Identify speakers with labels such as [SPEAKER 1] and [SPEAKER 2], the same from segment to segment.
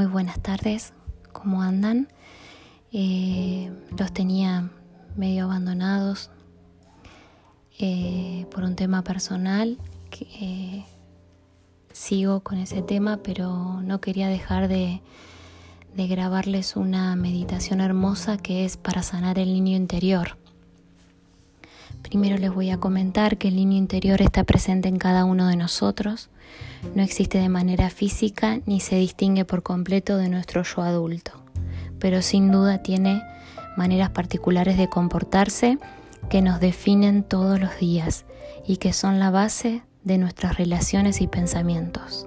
[SPEAKER 1] Muy buenas tardes, ¿cómo andan? Eh, los tenía medio abandonados eh, por un tema personal. Que, eh, sigo con ese tema, pero no quería dejar de, de grabarles una meditación hermosa que es para sanar el niño interior. Primero les voy a comentar que el niño interior está presente en cada uno de nosotros, no existe de manera física ni se distingue por completo de nuestro yo adulto, pero sin duda tiene maneras particulares de comportarse que nos definen todos los días y que son la base de nuestras relaciones y pensamientos.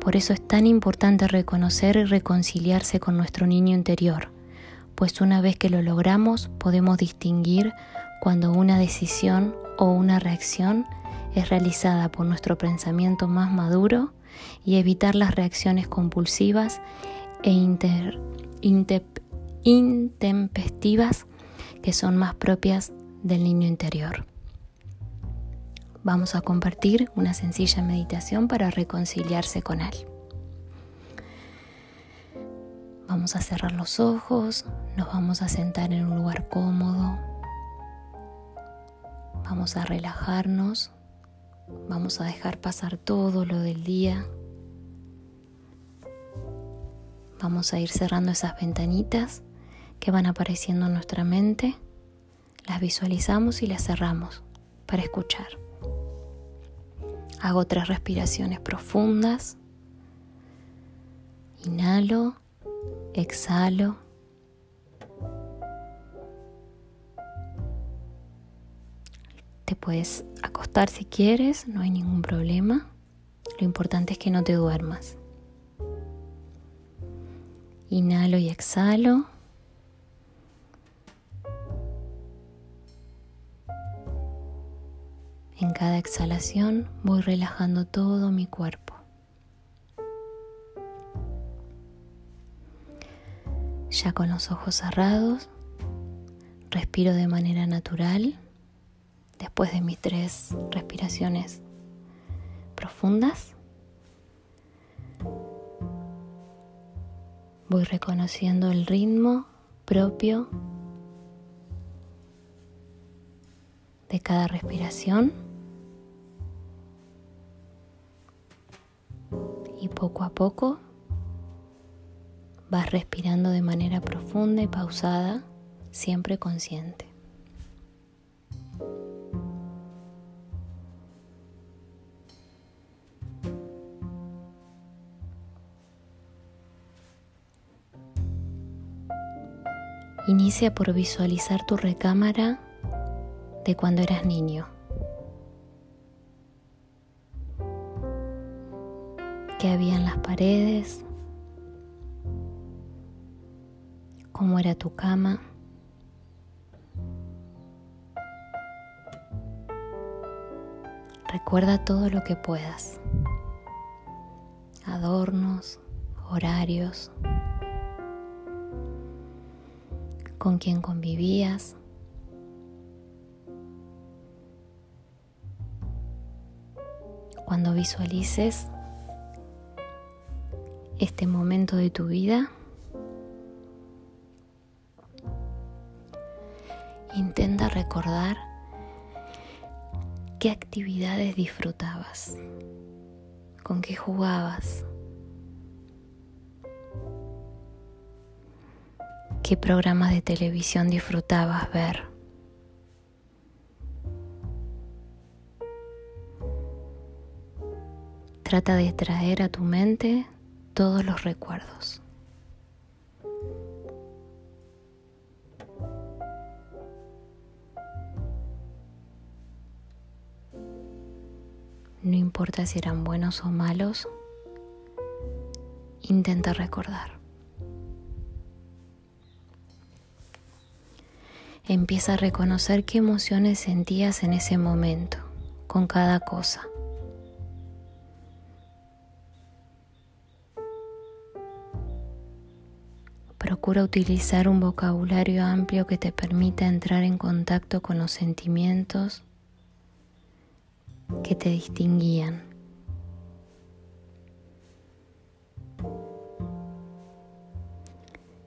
[SPEAKER 1] Por eso es tan importante reconocer y reconciliarse con nuestro niño interior, pues una vez que lo logramos podemos distinguir cuando una decisión o una reacción es realizada por nuestro pensamiento más maduro y evitar las reacciones compulsivas e intempestivas que son más propias del niño interior. Vamos a compartir una sencilla meditación para reconciliarse con él. Vamos a cerrar los ojos, nos vamos a sentar en un lugar cómodo, vamos a relajarnos Vamos a dejar pasar todo lo del día. Vamos a ir cerrando esas ventanitas que van apareciendo en nuestra mente. Las visualizamos y las cerramos para escuchar. Hago tres respiraciones profundas. Inhalo, exhalo. Te puedes acostar si quieres, no hay ningún problema. Lo importante es que no te duermas. Inhalo y exhalo. En cada exhalación voy relajando todo mi cuerpo. Ya con los ojos cerrados, respiro de manera natural después de mis tres respiraciones profundas. Voy reconociendo el ritmo propio de cada respiración y poco a poco vas respirando de manera profunda y pausada, siempre consciente. Inicia por visualizar tu recámara de cuando eras niño. ¿Qué había en las paredes? ¿Cómo era tu cama? Recuerda todo lo que puedas. Adornos, horarios, con quien convivías. Cuando visualices este momento de tu vida, intenta recordar qué actividades disfrutabas, con qué jugabas, qué programas de televisión disfrutabas ver. Trata de traer a tu mente todos los recuerdos. No importa si eran buenos o malos, intenta recordar. Empieza a reconocer qué emociones sentías en ese momento, con cada cosa. Procura utilizar un vocabulario amplio que te permita entrar en contacto con los sentimientos que te distinguían.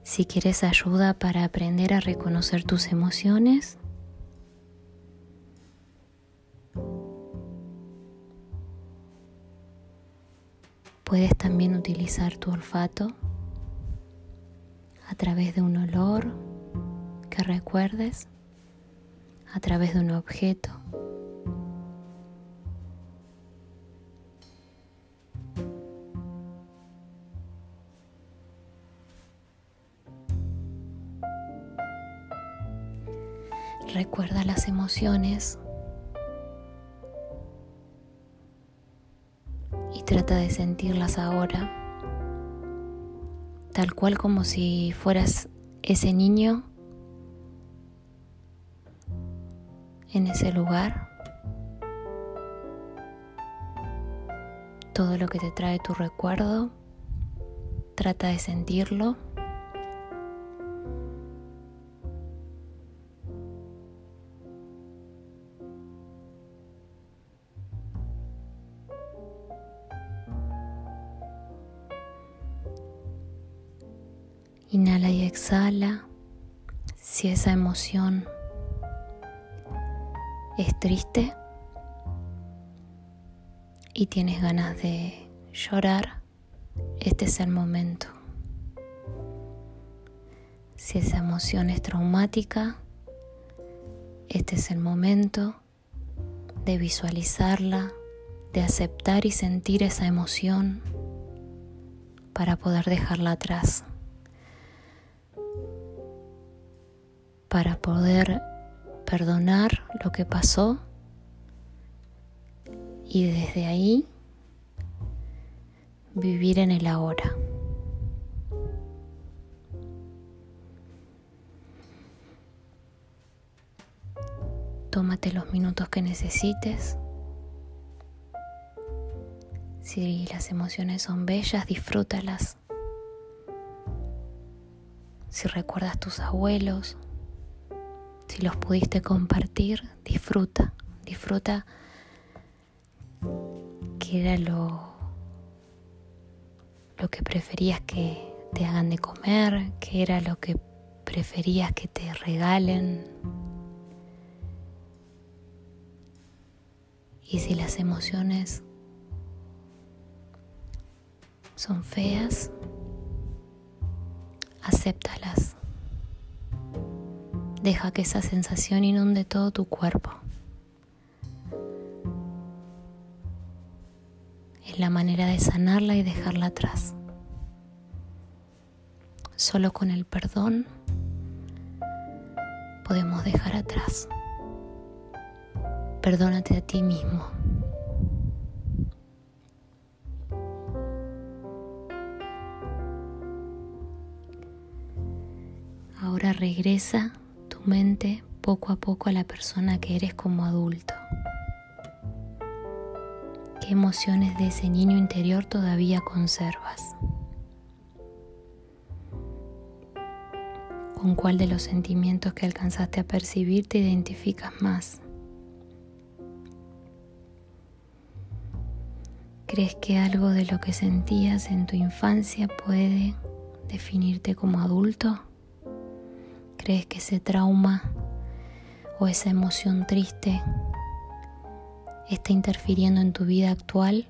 [SPEAKER 1] Si quieres ayuda para aprender a reconocer tus emociones, puedes también utilizar tu olfato a través de un olor que recuerdes, a través de un objeto. Recuerda las emociones y trata de sentirlas ahora, tal cual como si fueras ese niño en ese lugar. Todo lo que te trae tu recuerdo, trata de sentirlo. Exhala. Si esa emoción es triste y tienes ganas de llorar, este es el momento. Si esa emoción es traumática, este es el momento de visualizarla, de aceptar y sentir esa emoción para poder dejarla atrás. Para poder perdonar lo que pasó y desde ahí vivir en el ahora. Tómate los minutos que necesites. Si las emociones son bellas, disfrútalas. Si recuerdas tus abuelos, si los pudiste compartir, disfruta, disfruta que era lo, lo que preferías que te hagan de comer, que era lo que preferías que te regalen. Y si las emociones son feas, acéptalas. Deja que esa sensación inunde todo tu cuerpo. Es la manera de sanarla y dejarla atrás. Solo con el perdón podemos dejar atrás. Perdónate a ti mismo. Ahora regresa mente poco a poco a la persona que eres como adulto. ¿Qué emociones de ese niño interior todavía conservas? ¿Con cuál de los sentimientos que alcanzaste a percibir te identificas más? ¿Crees que algo de lo que sentías en tu infancia puede definirte como adulto? Crees que ese trauma o esa emoción triste está interfiriendo en tu vida actual?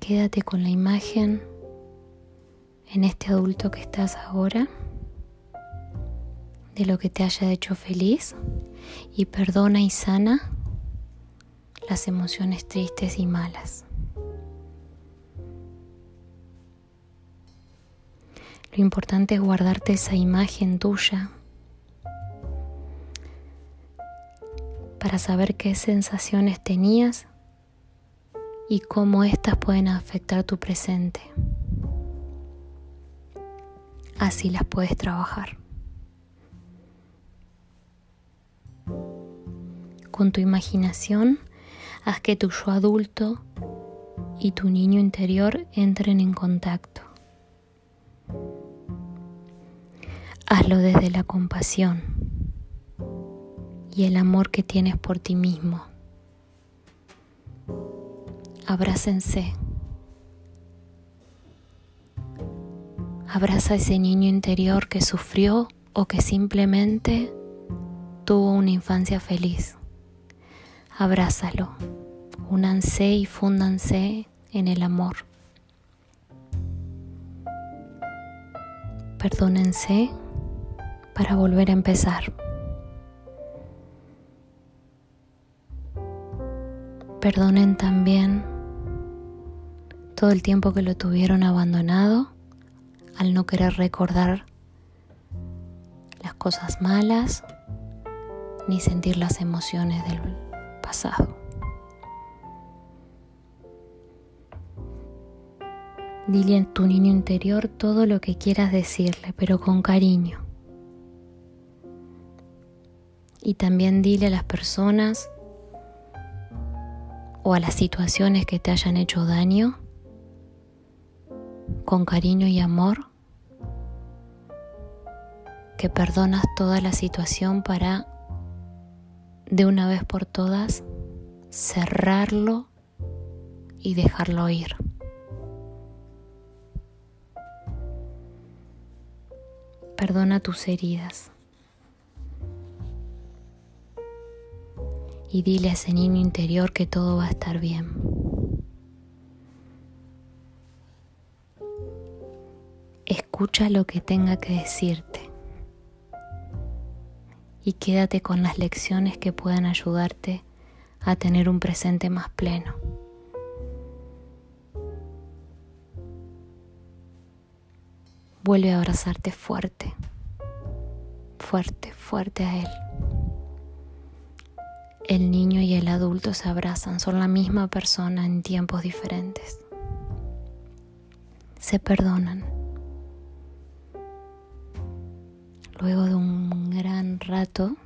[SPEAKER 1] Quédate con la imagen en este adulto que estás ahora, de lo que te haya hecho feliz y perdona y sana las emociones tristes y malas. Lo importante es guardarte esa imagen tuya para saber qué sensaciones tenías y cómo éstas pueden afectar tu presente así las puedes trabajar. Con tu imaginación, haz que tu yo adulto y tu niño interior entren en contacto. Hazlo desde la compasión y el amor que tienes por ti mismo. Abrácense. Abraza a ese niño interior que sufrió o que simplemente tuvo una infancia feliz. Abrázalo. Únanse y fúndanse en el amor. Perdónense para volver a empezar. Perdonen también todo el tiempo que lo tuvieron abandonado al no querer recordar las cosas malas ni sentir las emociones del pasado. Dile a tu niño interior todo lo que quieras decirle, pero con cariño. Y también dile a las personas o a las situaciones que te hayan hecho daño, con cariño y amor, que perdonas toda la situación para de una vez por todas cerrarlo y dejarlo ir. Perdona tus heridas. y dile a ese niño interior que todo va a estar bien. Escucha lo que tenga que decirte y quédate con las lecciones que puedan ayudarte a tener un presente más pleno. Vuelve a abrazarte fuerte, fuerte, fuerte a él el niño y el adulto se abrazan, son la misma persona en tiempos diferentes. Se perdonan. Luego de un gran rato,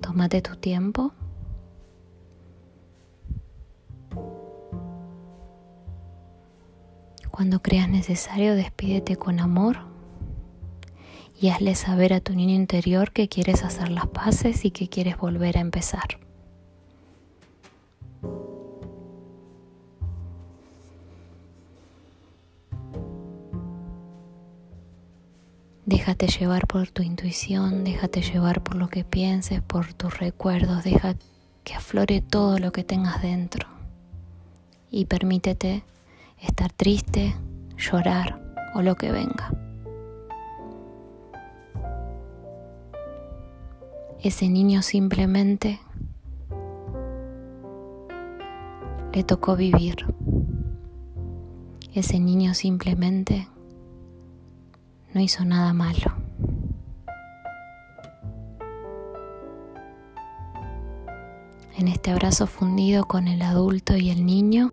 [SPEAKER 1] tómate tu tiempo. Cuando creas necesario, despídete con amor y hazle saber a tu niño interior que quieres hacer las paces y que quieres volver a empezar. Déjate llevar por tu intuición, déjate llevar por lo que pienses, por tus recuerdos, deja que aflore todo lo que tengas dentro y permítete estar triste, llorar o lo que venga. ese niño simplemente le tocó vivir. Ese niño simplemente no hizo nada malo. En este abrazo fundido con el adulto y el niño,